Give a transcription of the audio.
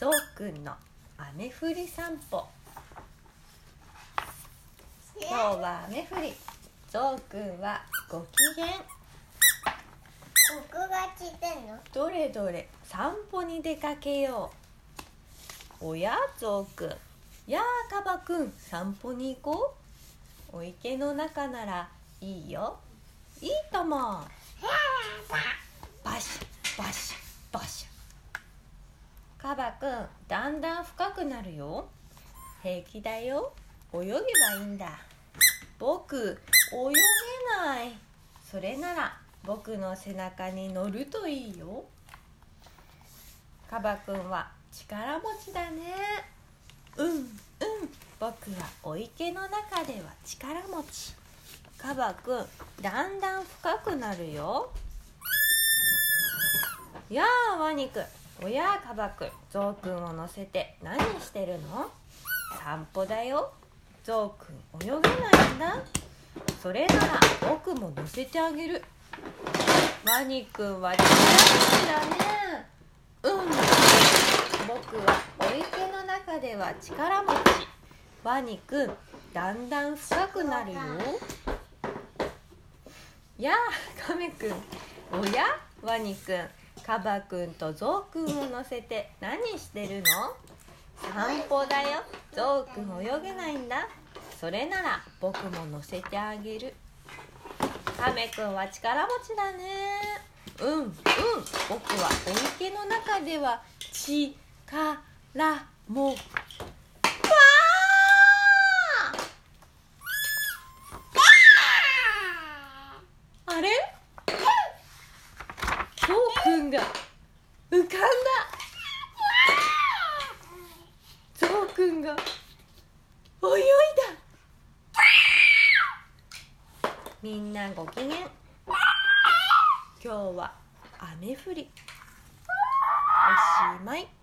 ゾウくんの雨降り散歩。今日は雨降り。ゾウくんはご機嫌。ここがついてんの？どれどれ散歩に出かけよう。おやゾウくん。やあカバくん散歩に行こう。お池の中ならいいよ。いいとも。バシバシカバくんだんだん深くなるよ。平気だよ。泳げばいいんだ。僕泳げない。それなら僕の背中に乗るといいよ。カバくんは力持ちだね。うんうん。僕はお池の中では力持ち。カバくんだんだん深くなるよ。やあワニくんおやカバくんゾウくんを乗せて何してるの？散歩だよ。ゾウくん泳げないんだ。それなら僕も乗せてあげる。ワニくんは力持ちだね。うん。僕はお池の中では力持ち。ワニくんだんだん深くなるよ。やあカメくん。おや？ワニくんカバくんとゾウくんを乗せて何してるの？散歩だよ。ゾウくん泳げないんだ。それなら僕も乗せてあげる。カメくんは力持ちだね。うんうん。僕はお池の中では力もわああれ？分が浮かんだ。ゾウくんが泳いだ。みんなご機嫌今日は雨降り。おしまい。